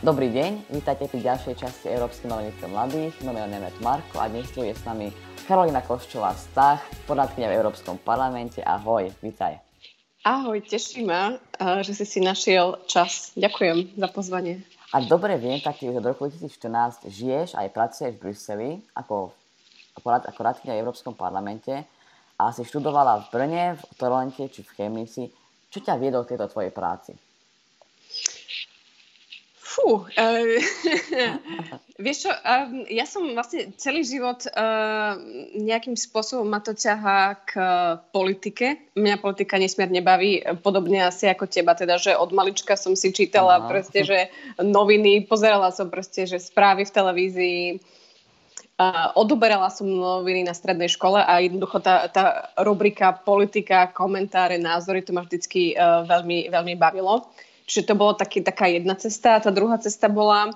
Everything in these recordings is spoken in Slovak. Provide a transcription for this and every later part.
Dobrý deň, vítajte pri ďalšej časti Európskej noviny pre mladých. Moje meno je Marko a dnes tu je s nami Karolina Koščová Stach, poradkynia v Európskom parlamente. Ahoj, vítaj. Ahoj, teší ma, že si si našiel čas. Ďakujem za pozvanie. A dobre viem, tak už od roku 2014 žiješ aj pracuješ v Bruseli ako, ako, ako radkynia v Európskom parlamente a si študovala v Brne, v Toronte či v Chemnitzi. Čo ťa viedol k tejto tvojej práci? Fú, uh, vieš čo, uh, ja som vlastne celý život uh, nejakým spôsobom ma to ťahá k uh, politike. Mňa politika nesmierne baví, podobne asi ako teba, teda, že od malička som si čítala Aha. proste, že noviny, pozerala som proste, že správy v televízii, Uh, odoberala som noviny na strednej škole a jednoducho tá, tá rubrika politika, komentáre, názory, to ma vždycky uh, veľmi, veľmi bavilo. Čiže to bolo taký, taká jedna cesta. A tá druhá cesta bola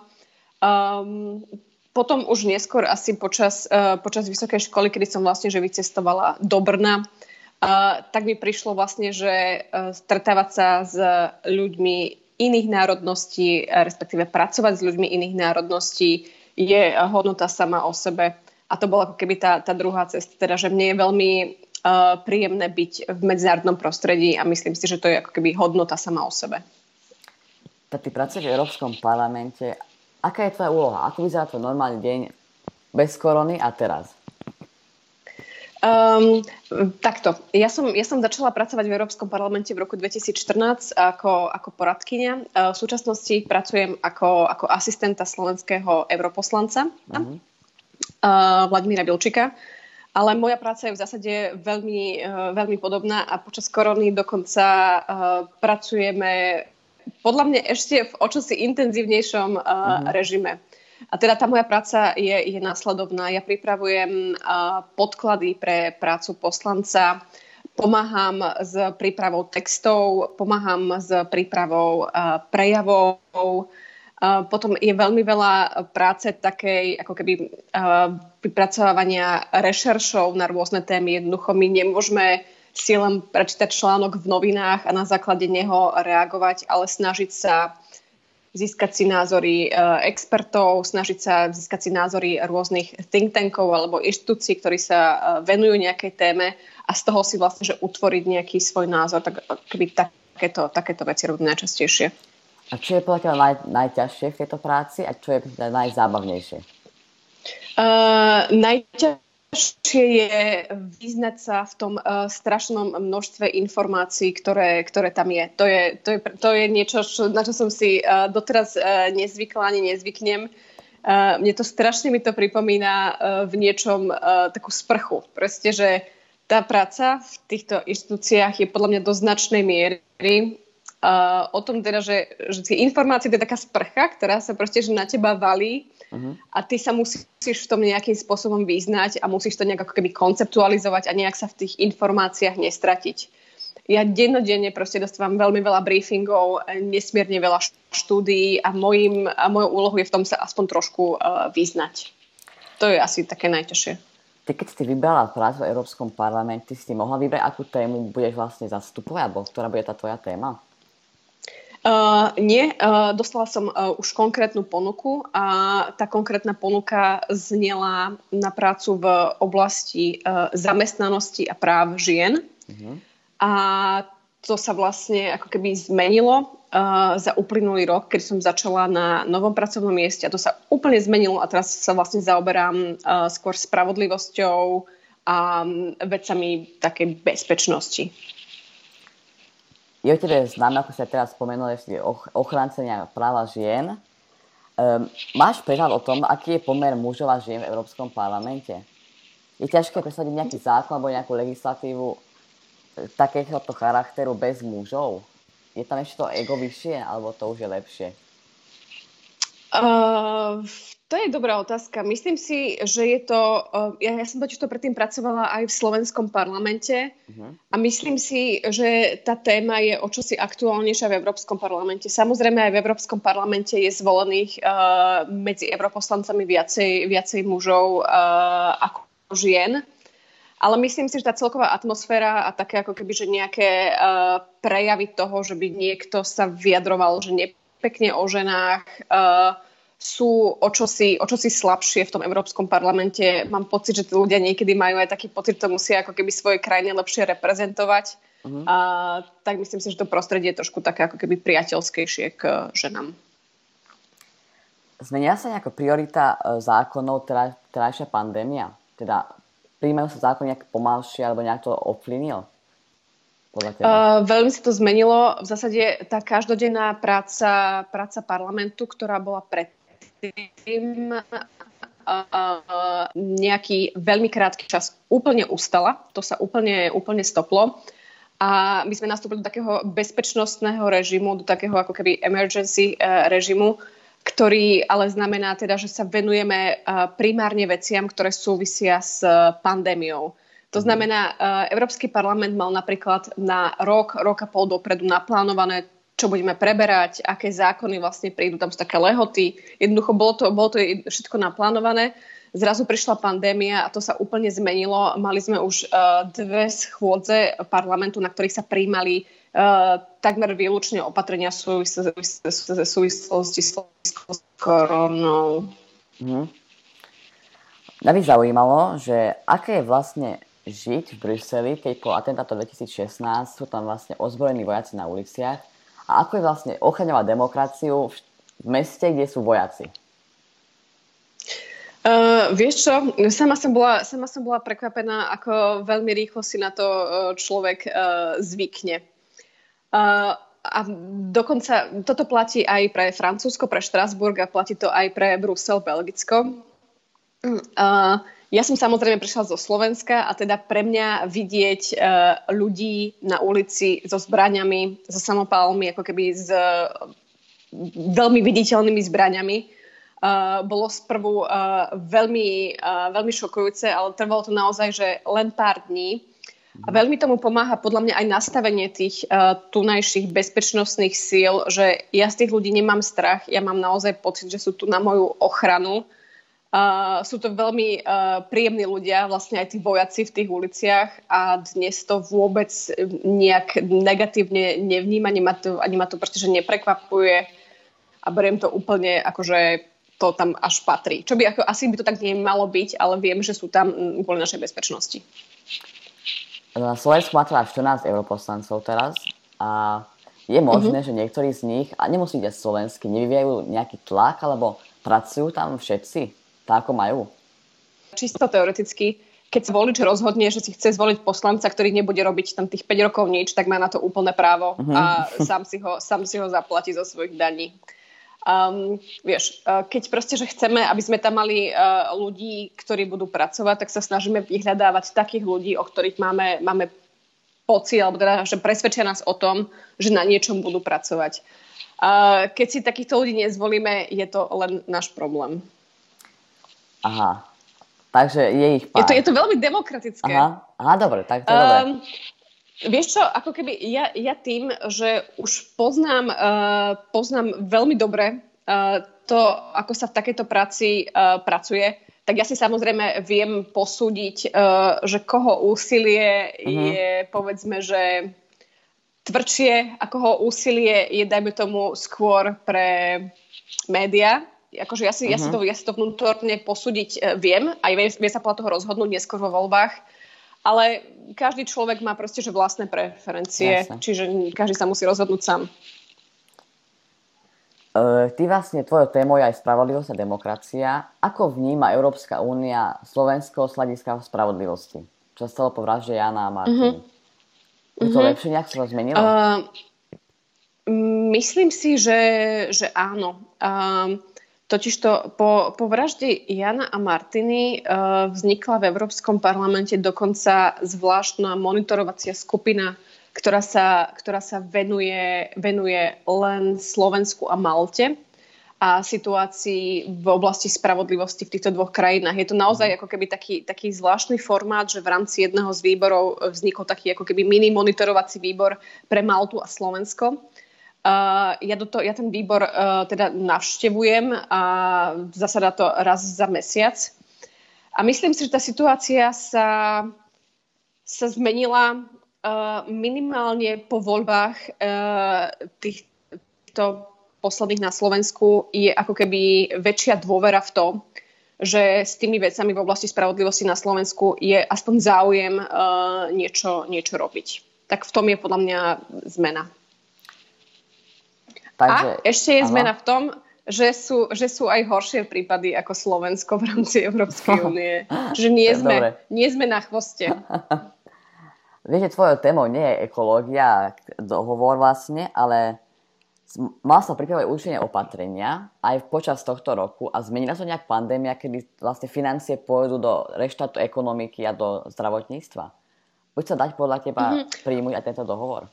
um, potom už neskôr asi počas, uh, počas vysokej školy, kedy som vlastne že vycestovala do Brna, uh, tak mi prišlo vlastne, že uh, stretávať sa s ľuďmi iných národností, respektíve pracovať s ľuďmi iných národností je hodnota sama o sebe. A to bola ako keby tá, tá druhá cesta, teda, že mne je veľmi uh, príjemné byť v medzinárodnom prostredí a myslím si, že to je ako keby hodnota sama o sebe ty pracuješ v Európskom parlamente. Aká je tvoja úloha? Ako vyzerá tvoj normálny deň bez korony a teraz? Um, takto. Ja som, ja som začala pracovať v Európskom parlamente v roku 2014 ako, ako poradkynia. Uh, v súčasnosti pracujem ako, ako asistenta slovenského europoslanca uh-huh. uh, Vladimíra Bilčika. Ale moja práca je v zásade veľmi, veľmi podobná a počas korony dokonca pracujeme podľa mňa ešte v očosi intenzívnejšom uh, uh-huh. režime. A teda tá moja práca je, je následovná. Ja pripravujem uh, podklady pre prácu poslanca, pomáham s prípravou textov, pomáham s prípravou uh, prejavov. Uh, potom je veľmi veľa práce takej, ako keby uh, vypracovania rešeršov na rôzne témy. Jednoducho my nemôžeme si len prečítať článok v novinách a na základe neho reagovať, ale snažiť sa získať si názory e, expertov, snažiť sa získať si názory rôznych think tankov alebo inštitúcií, ktorí sa e, venujú nejakej téme a z toho si vlastne, že utvoriť nejaký svoj názor, tak keby takéto, takéto veci robím najčastejšie. A čo je podľa naj, najťažšie v tejto práci a čo je najzábavnejšie? Uh, najťažšie Ťažšie je vyznať sa v tom uh, strašnom množstve informácií, ktoré, ktoré tam je. To je, to je, to je niečo, čo, na čo som si uh, doteraz uh, nezvykla ani nezvyknem. Uh, mne to strašne mi to pripomína uh, v niečom uh, takú sprchu. Proste, že tá práca v týchto inštitúciách je podľa mňa do značnej miery uh, o tom teda, že, že tie informácie to je taká sprcha, ktorá sa proste že na teba valí Uh-huh. A ty sa musíš v tom nejakým spôsobom vyznať a musíš to nejak ako keby konceptualizovať a nejak sa v tých informáciách nestratiť. Ja dennodenne proste dostávam veľmi veľa briefingov, nesmierne veľa štúdií a, mojim, a mojou úlohou je v tom sa aspoň trošku uh, vyznať. To je asi také najťažšie. Ty keď si vybrala prácu v Európskom parlamente, si mohla vybrať, akú tému budeš vlastne zastupovať, alebo ktorá bude tá tvoja téma? Uh, nie, uh, dostala som uh, už konkrétnu ponuku a tá konkrétna ponuka znela na prácu v oblasti uh, zamestnanosti a práv žien. Uh-huh. A to sa vlastne ako keby zmenilo uh, za uplynulý rok, keď som začala na novom pracovnom mieste a to sa úplne zmenilo a teraz sa vlastne zaoberám uh, skôr spravodlivosťou a um, vecami takej bezpečnosti je tebe známe, ako sa teraz spomenul, ešte ochrancenia práva žien. Um, máš prehľad o tom, aký je pomer mužov a žien v Európskom parlamente? Je ťažké presadiť nejaký zákon alebo nejakú legislatívu e, takéhoto charakteru bez mužov? Je tam ešte to ego vyššie, alebo to už je lepšie? Uh, to je dobrá otázka. Myslím si, že je to... Ja, ja som totiž to predtým pracovala aj v slovenskom parlamente uh-huh. a myslím si, že tá téma je o čosi aktuálnejšia v Európskom parlamente. Samozrejme aj v Európskom parlamente je zvolených uh, medzi europoslancami viacej, viacej mužov uh, ako žien. Ale myslím si, že tá celková atmosféra a také ako keby, že nejaké uh, prejavy toho, že by niekto sa vyjadroval, že ne pekne o ženách, uh, sú o čosi, o čosi slabšie v tom Európskom parlamente. Mám pocit, že tí ľudia niekedy majú aj taký pocit, že to musia ako keby svoje krajine lepšie reprezentovať. Uh-huh. A, tak myslím si, že to prostredie je trošku také ako keby priateľskejšie k ženám. Zmenia sa nejaká priorita e, zákonov terajšia pandémia? Teda príjmajú sa zákony nejak pomalšie alebo nejak to ovplyvnil? Uh, veľmi sa to zmenilo. V zásade tá každodenná práca, práca parlamentu, ktorá bola predtým uh, nejaký veľmi krátky čas úplne ustala. To sa úplne, úplne stoplo. A my sme nastúpili do takého bezpečnostného režimu, do takého ako keby emergency uh, režimu, ktorý ale znamená teda, že sa venujeme primárne veciam, ktoré súvisia s pandémiou. To znamená, e, Európsky parlament mal napríklad na rok, rok a pol dopredu naplánované, čo budeme preberať, aké zákony vlastne prídu, tam sú také lehoty. Jednoducho bolo to, bolo to všetko naplánované. Zrazu prišla pandémia a to sa úplne zmenilo. Mali sme už uh, dve schôdze parlamentu, na ktorých sa príjmali uh, takmer výlučne opatrenia v súvislosti s koronou. Mm. Mňa by zaujímalo, že aké je vlastne žiť v Bruseli, keď po atentátu 2016 sú tam vlastne ozbrojení vojaci na uliciach a ako je vlastne ochraňovať demokraciu v meste, kde sú vojaci? Uh, vieš čo, sama som, bola, sama som bola prekvapená, ako veľmi rýchlo si na to človek uh, zvykne. Uh, a dokonca toto platí aj pre Francúzsko, pre Štrasburg a platí to aj pre Brusel, Belgicko. Uh, ja som samozrejme prišla zo Slovenska a teda pre mňa vidieť uh, ľudí na ulici so zbraňami, so samopálmi, ako keby s uh, veľmi viditeľnými zbraňami, uh, bolo sprvu uh, veľmi, uh, veľmi šokujúce, ale trvalo to naozaj, že len pár dní. A veľmi tomu pomáha podľa mňa aj nastavenie tých uh, tunajších bezpečnostných síl, že ja z tých ľudí nemám strach, ja mám naozaj pocit, že sú tu na moju ochranu Uh, sú to veľmi uh, príjemní ľudia, vlastne aj tí vojaci v tých uliciach a dnes to vôbec nejak negatívne nevníma, ani ma to, ani ma to proste, že neprekvapuje a beriem to úplne ako, že to tam až patrí. Čo by ako, asi by to tak nemalo byť, ale viem, že sú tam kvôli našej bezpečnosti. Na Slovensku má teda 14 europoslancov teraz a je možné, uh-huh. že niektorí z nich, a nemusí byť slovenskí, nevyvíjajú nejaký tlak, alebo pracujú tam všetci? Tak ako majú? Čisto teoreticky, keď volič rozhodne, že si chce zvoliť poslanca, ktorý nebude robiť tam tých 5 rokov nič, tak má na to úplné právo uh-huh. a sám si, ho, sám si ho zaplatí zo svojich daní. Um, vieš, uh, keď proste, že chceme, aby sme tam mali uh, ľudí, ktorí budú pracovať, tak sa snažíme vyhľadávať takých ľudí, o ktorých máme, máme pocit, alebo teda, že presvedčia nás o tom, že na niečom budú pracovať. Uh, keď si takýchto ľudí nezvolíme, je to len náš problém. Aha. Takže je ich pár. Je to, je to veľmi demokratické. Aha, Aha dobre, tak to um, dobre. Vieš čo, ako keby ja, ja tým, že už poznám, uh, poznám veľmi dobre uh, to, ako sa v takejto práci uh, pracuje, tak ja si samozrejme viem posúdiť, uh, že koho úsilie uh-huh. je, povedzme, že tvrdšie, ako ho úsilie je, dajme tomu, skôr pre média, akože ja si, uh-huh. ja, si mhm. to, ja si to vnútorne posúdiť uh, viem, aj vie, vie sa podľa toho rozhodnúť neskôr vo voľbách, ale každý človek má proste že vlastné preferencie, Jasne. čiže každý sa musí rozhodnúť sám. Uh, ty vlastne, tvojou témou je aj spravodlivosť a demokracia. Ako vníma Európska únia Slovensko z hľadiska spravodlivosti? Čo stalo po vražde Jana a Martiny? Uh-huh. Je to uh-huh. lepšie nejak sa zmenilo? Uh, myslím si, že, že áno. Uh, Totižto po, po vražde Jana a Martiny uh, vznikla v Európskom parlamente dokonca zvláštna monitorovacia skupina, ktorá sa, ktorá sa venuje, venuje len Slovensku a Malte a situácii v oblasti spravodlivosti v týchto dvoch krajinách. Je to naozaj ako keby taký, taký zvláštny formát, že v rámci jedného z výborov vznikol taký ako keby mini monitorovací výbor pre Maltu a Slovensko. Uh, ja, do to, ja ten výbor uh, teda navštevujem a zasada to raz za mesiac. A myslím si, že tá situácia sa, sa zmenila uh, minimálne po voľbách uh, týchto posledných na Slovensku je ako keby väčšia dôvera v to, že s tými vecami v oblasti spravodlivosti na Slovensku je aspoň záujem uh, niečo, niečo robiť. Tak v tom je podľa mňa zmena. Takže, A ešte je áno. zmena v tom, že sú, že sú aj horšie prípady ako Slovensko v rámci Európskej únie. že nie sme, nie sme na chvoste. Viete, tvojou témou nie je ekológia, dohovor vlastne, ale mal sa pripravať určenie opatrenia aj počas tohto roku a zmenila sa nejak pandémia, kedy vlastne financie pôjdu do reštartu ekonomiky a do zdravotníctva. Buď sa dať podľa teba mm-hmm. príjmuť aj tento dohovor?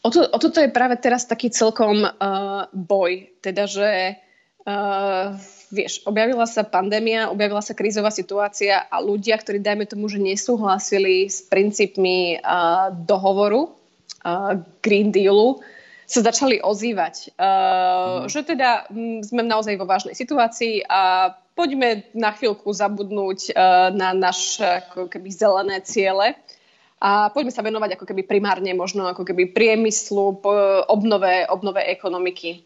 O, to, o toto je práve teraz taký celkom uh, boj. Teda, že uh, vieš, objavila sa pandémia, objavila sa krízová situácia a ľudia, ktorí, dajme tomu, že nesúhlasili s princípmi uh, dohovoru, uh, Green Dealu, sa začali ozývať. Uh, mm. Že teda m, sme naozaj vo vážnej situácii a poďme na chvíľku zabudnúť uh, na naše keby zelené ciele a poďme sa venovať ako keby primárne možno ako keby priemyslu, obnove, obnove ekonomiky.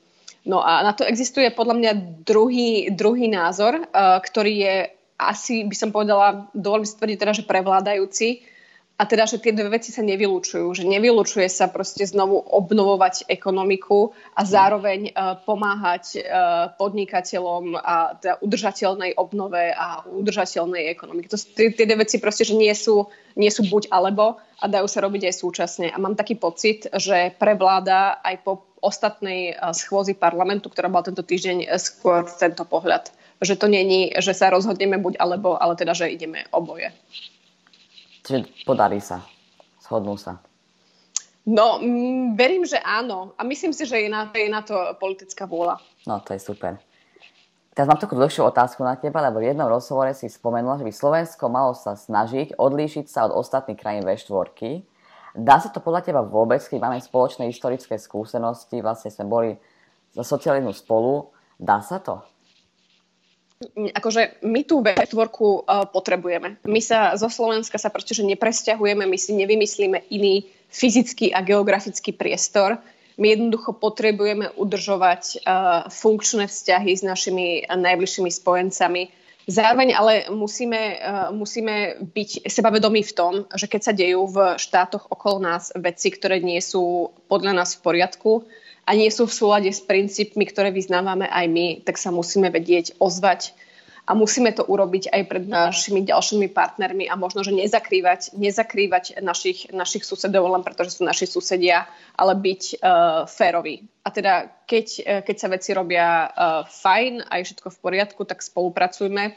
No a na to existuje podľa mňa druhý, druhý názor, uh, ktorý je asi, by som povedala, dovolím si tvrdiť teda, že prevládajúci, a teda, že tie dve veci sa nevylučujú, že nevylučuje sa proste znovu obnovovať ekonomiku a zároveň uh, pomáhať uh, podnikateľom a teda udržateľnej obnove a udržateľnej ekonomiky. To, tie, tie dve veci proste, že nie sú, nie sú buď alebo a dajú sa robiť aj súčasne. A mám taký pocit, že prevláda aj po ostatnej uh, schôzi parlamentu, ktorá bola tento týždeň, skôr tento pohľad. Že to není, že sa rozhodneme buď alebo, ale teda, že ideme oboje. Čiže podarí sa. Shodnú sa. No, m, mm, verím, že áno. A myslím si, že je na, je na to politická vôľa. No, to je super. Teraz mám takú dlhšiu otázku na teba, lebo v jednom rozhovore si spomenula, že by Slovensko malo sa snažiť odlíšiť sa od ostatných krajín V4. Dá sa to podľa teba vôbec, keď máme spoločné historické skúsenosti, vlastne sme boli za socializmu spolu, dá sa to? Akože my tú V4 uh, potrebujeme. My sa zo Slovenska sa proste, že nepresťahujeme, my si nevymyslíme iný fyzický a geografický priestor. My jednoducho potrebujeme udržovať uh, funkčné vzťahy s našimi najbližšími spojencami. Zároveň ale musíme, uh, musíme byť sebavedomí v tom, že keď sa dejú v štátoch okolo nás veci, ktoré nie sú podľa nás v poriadku, a nie sú v súlade s princípmi, ktoré vyznávame aj my, tak sa musíme vedieť ozvať a musíme to urobiť aj pred našimi ďalšími partnermi a možno, že nezakrývať, nezakrývať našich, našich susedov len preto, že sú naši susedia, ale byť uh, féroví. A teda keď, uh, keď sa veci robia uh, fajn a je všetko v poriadku, tak spolupracujme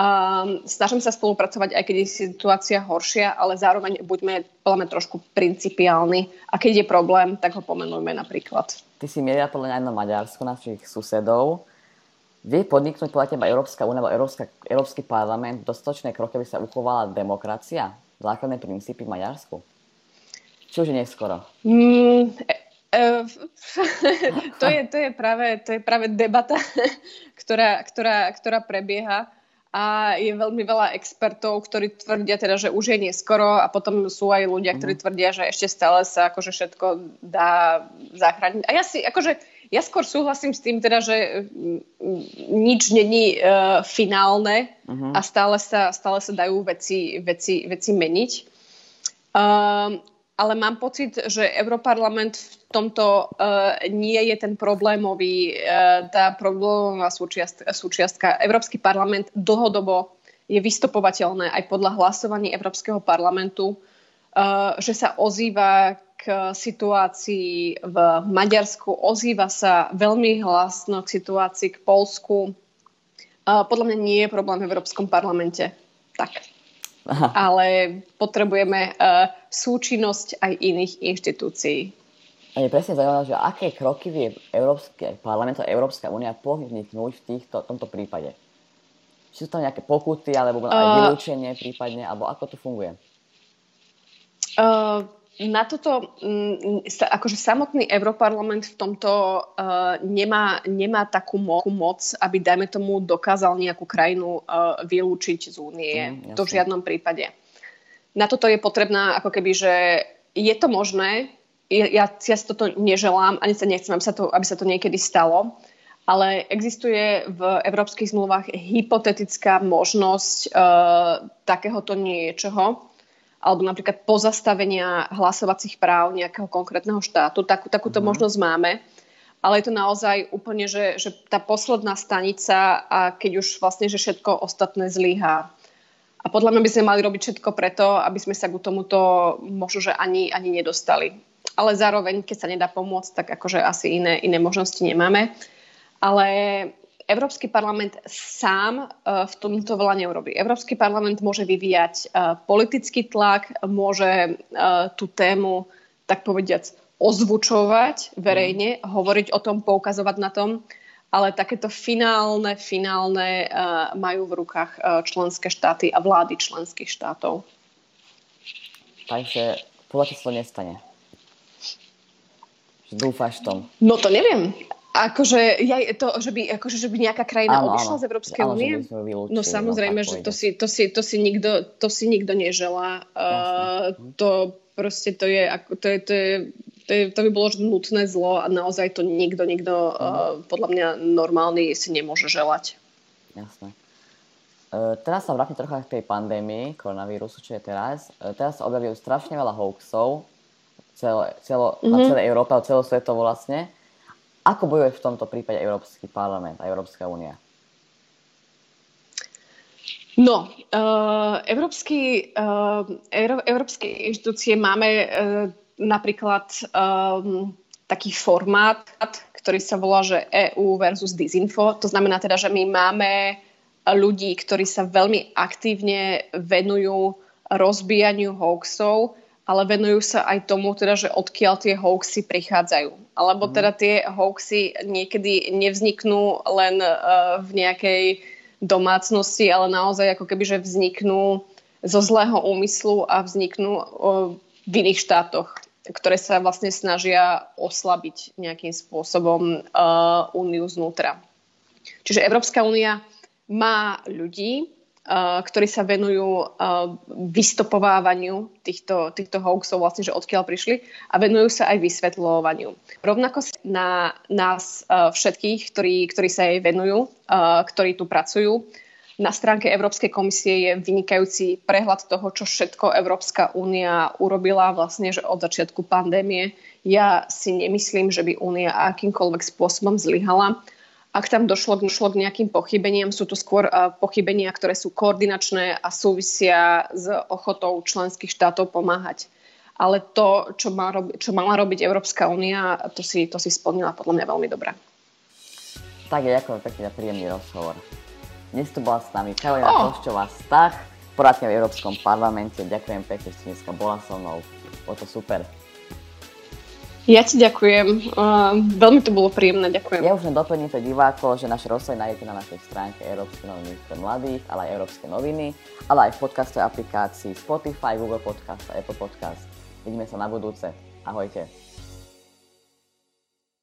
Um, snažím sa spolupracovať, aj keď je situácia horšia, ale zároveň buďme podľa trošku principiálni a keď je problém, tak ho pomenujme napríklad. Ty si mieria podľa aj na Maďarsku, našich susedov. Vie podniknúť podľa teba Európska únia alebo Európska, Európsky parlament dostatočné kroky, aby sa uchovala demokracia, základné princípy v Maďarsku? Či už neskoro? Mm, e, e, to, je, to, je práve, to je práve debata, ktorá, ktorá, ktorá prebieha a je veľmi veľa expertov, ktorí tvrdia teda, že už je neskoro a potom sú aj ľudia, ktorí mhm. tvrdia, že ešte stále sa akože všetko dá zachrániť. A ja si, akože, ja skôr súhlasím s tým teda, že mm, nič není uh, finálne uh-huh. a stále sa, stále sa dajú veci, veci, veci meniť. Um, ale mám pocit, že Europarlament v tomto uh, nie je ten problémový, uh, tá problémová súčiastka, súčiastka. Európsky parlament dlhodobo je vystopovateľné aj podľa hlasovaní Európskeho parlamentu, uh, že sa ozýva k situácii v Maďarsku, ozýva sa veľmi hlasno k situácii k Polsku. Podľa mňa nie je problém v Európskom parlamente. Tak. Aha. ale potrebujeme uh, súčinnosť aj iných inštitúcií. A je presne zaujímavé, že aké kroky vie Európske parlament a Európska únia podniknúť v týchto, tomto prípade. Či sú tam nejaké pokuty, alebo aj vylúčenie prípadne, alebo ako to funguje? Uh, na toto mm, akože samotný Európarlament v tomto uh, nemá, nemá takú mo- moc, aby, dajme tomu, dokázal nejakú krajinu uh, vylúčiť z únie. Mm, to v žiadnom prípade. Na toto je potrebná, ako keby, že je to možné, ja, ja, ja si toto neželám, ani sa nechcem, aby sa to, aby sa to niekedy stalo, ale existuje v európskych zmluvách hypotetická možnosť uh, takéhoto niečoho, alebo napríklad pozastavenia hlasovacích práv nejakého konkrétneho štátu. Takú, takúto mm. možnosť máme ale je to naozaj úplne, že, že tá posledná stanica a keď už vlastne, že všetko ostatné zlyhá. A podľa mňa by sme mali robiť všetko preto, aby sme sa k tomuto možno, že ani, ani nedostali. Ale zároveň, keď sa nedá pomôcť, tak akože asi iné, iné možnosti nemáme. Ale Európsky parlament sám uh, v tomto veľa neurobi. Európsky parlament môže vyvíjať uh, politický tlak, môže uh, tú tému, tak povediac, ozvučovať verejne, mm. hovoriť o tom, poukazovať na tom, ale takéto finálne, finálne majú v rukách členské štáty a vlády členských štátov. Takže podľa sa nestane. Dúfaš v tom? No to neviem. Akože, ja, to, že, by, akože, že by nejaká krajina áno, odišla áno. z Európskej únie? No samozrejme, že to si, to, si, to, si nikto, to si nikto neželá. Uh, to proste to je, to je, to je to, je, to by bolo nutné zlo a naozaj to nikto, nikto uh, podľa mňa normálny si nemôže želať. Jasné. Uh, teraz sa vrátim trocha k tej pandémii koronavírusu, čo je teraz. Uh, teraz sa objavujú strašne veľa hoaxov celo, celo, mm-hmm. na mhm. celej Európe a celosvetovo vlastne. Ako bojuje v tomto prípade Európsky parlament a Európska únia? No, uh, európsky, euró, európske inštitúcie máme uh, napríklad taký formát, ktorý sa volá, že EU versus disinfo. To znamená teda, že my máme ľudí, ktorí sa veľmi aktívne venujú rozbíjaniu hoaxov, ale venujú sa aj tomu, teda, že odkiaľ tie hoaxy prichádzajú. Alebo mm. teda tie hoaxy niekedy nevzniknú len uh, v nejakej domácnosti, ale naozaj ako keby, že vzniknú zo zlého úmyslu a vzniknú uh, v iných štátoch ktoré sa vlastne snažia oslabiť nejakým spôsobom uh, úniu znútra. Čiže Európska únia má ľudí, ktorí sa venujú uh, vystopovávaniu týchto, týchto hoaxov, vlastne, že odkiaľ prišli a venujú sa aj vysvetľovaniu. Rovnako na nás uh, všetkých, ktorí, ktorí sa jej venujú, ktorí tu pracujú, na stránke Európskej komisie je vynikajúci prehľad toho, čo všetko Európska únia urobila vlastne že od začiatku pandémie. Ja si nemyslím, že by únia akýmkoľvek spôsobom zlyhala. Ak tam došlo, došlo k nejakým pochybeniam, sú to skôr uh, pochybenia, ktoré sú koordinačné a súvisia s ochotou členských štátov pomáhať. Ale to, čo, má robi, čo mala robiť Európska únia, to si, to si splnila podľa mňa veľmi dobre. Tak, ďakujem pekne za príjemný rozhovor. Dnes tu bola s nami Karolina oh. Koščová Stach, poradňa v Európskom parlamente. Ďakujem pekne, že si dneska bola so mnou. Bolo to super. Ja ti ďakujem. Uh, veľmi to bolo príjemné, ďakujem. Ja už len doplním pre divákov, že naše rozsoj nájdete na našej stránke Európske noviny pre mladých, ale aj Európske noviny, ale aj v podcastovej aplikácii Spotify, Google Podcast a Apple Podcast. Vidíme sa na budúce. Ahojte.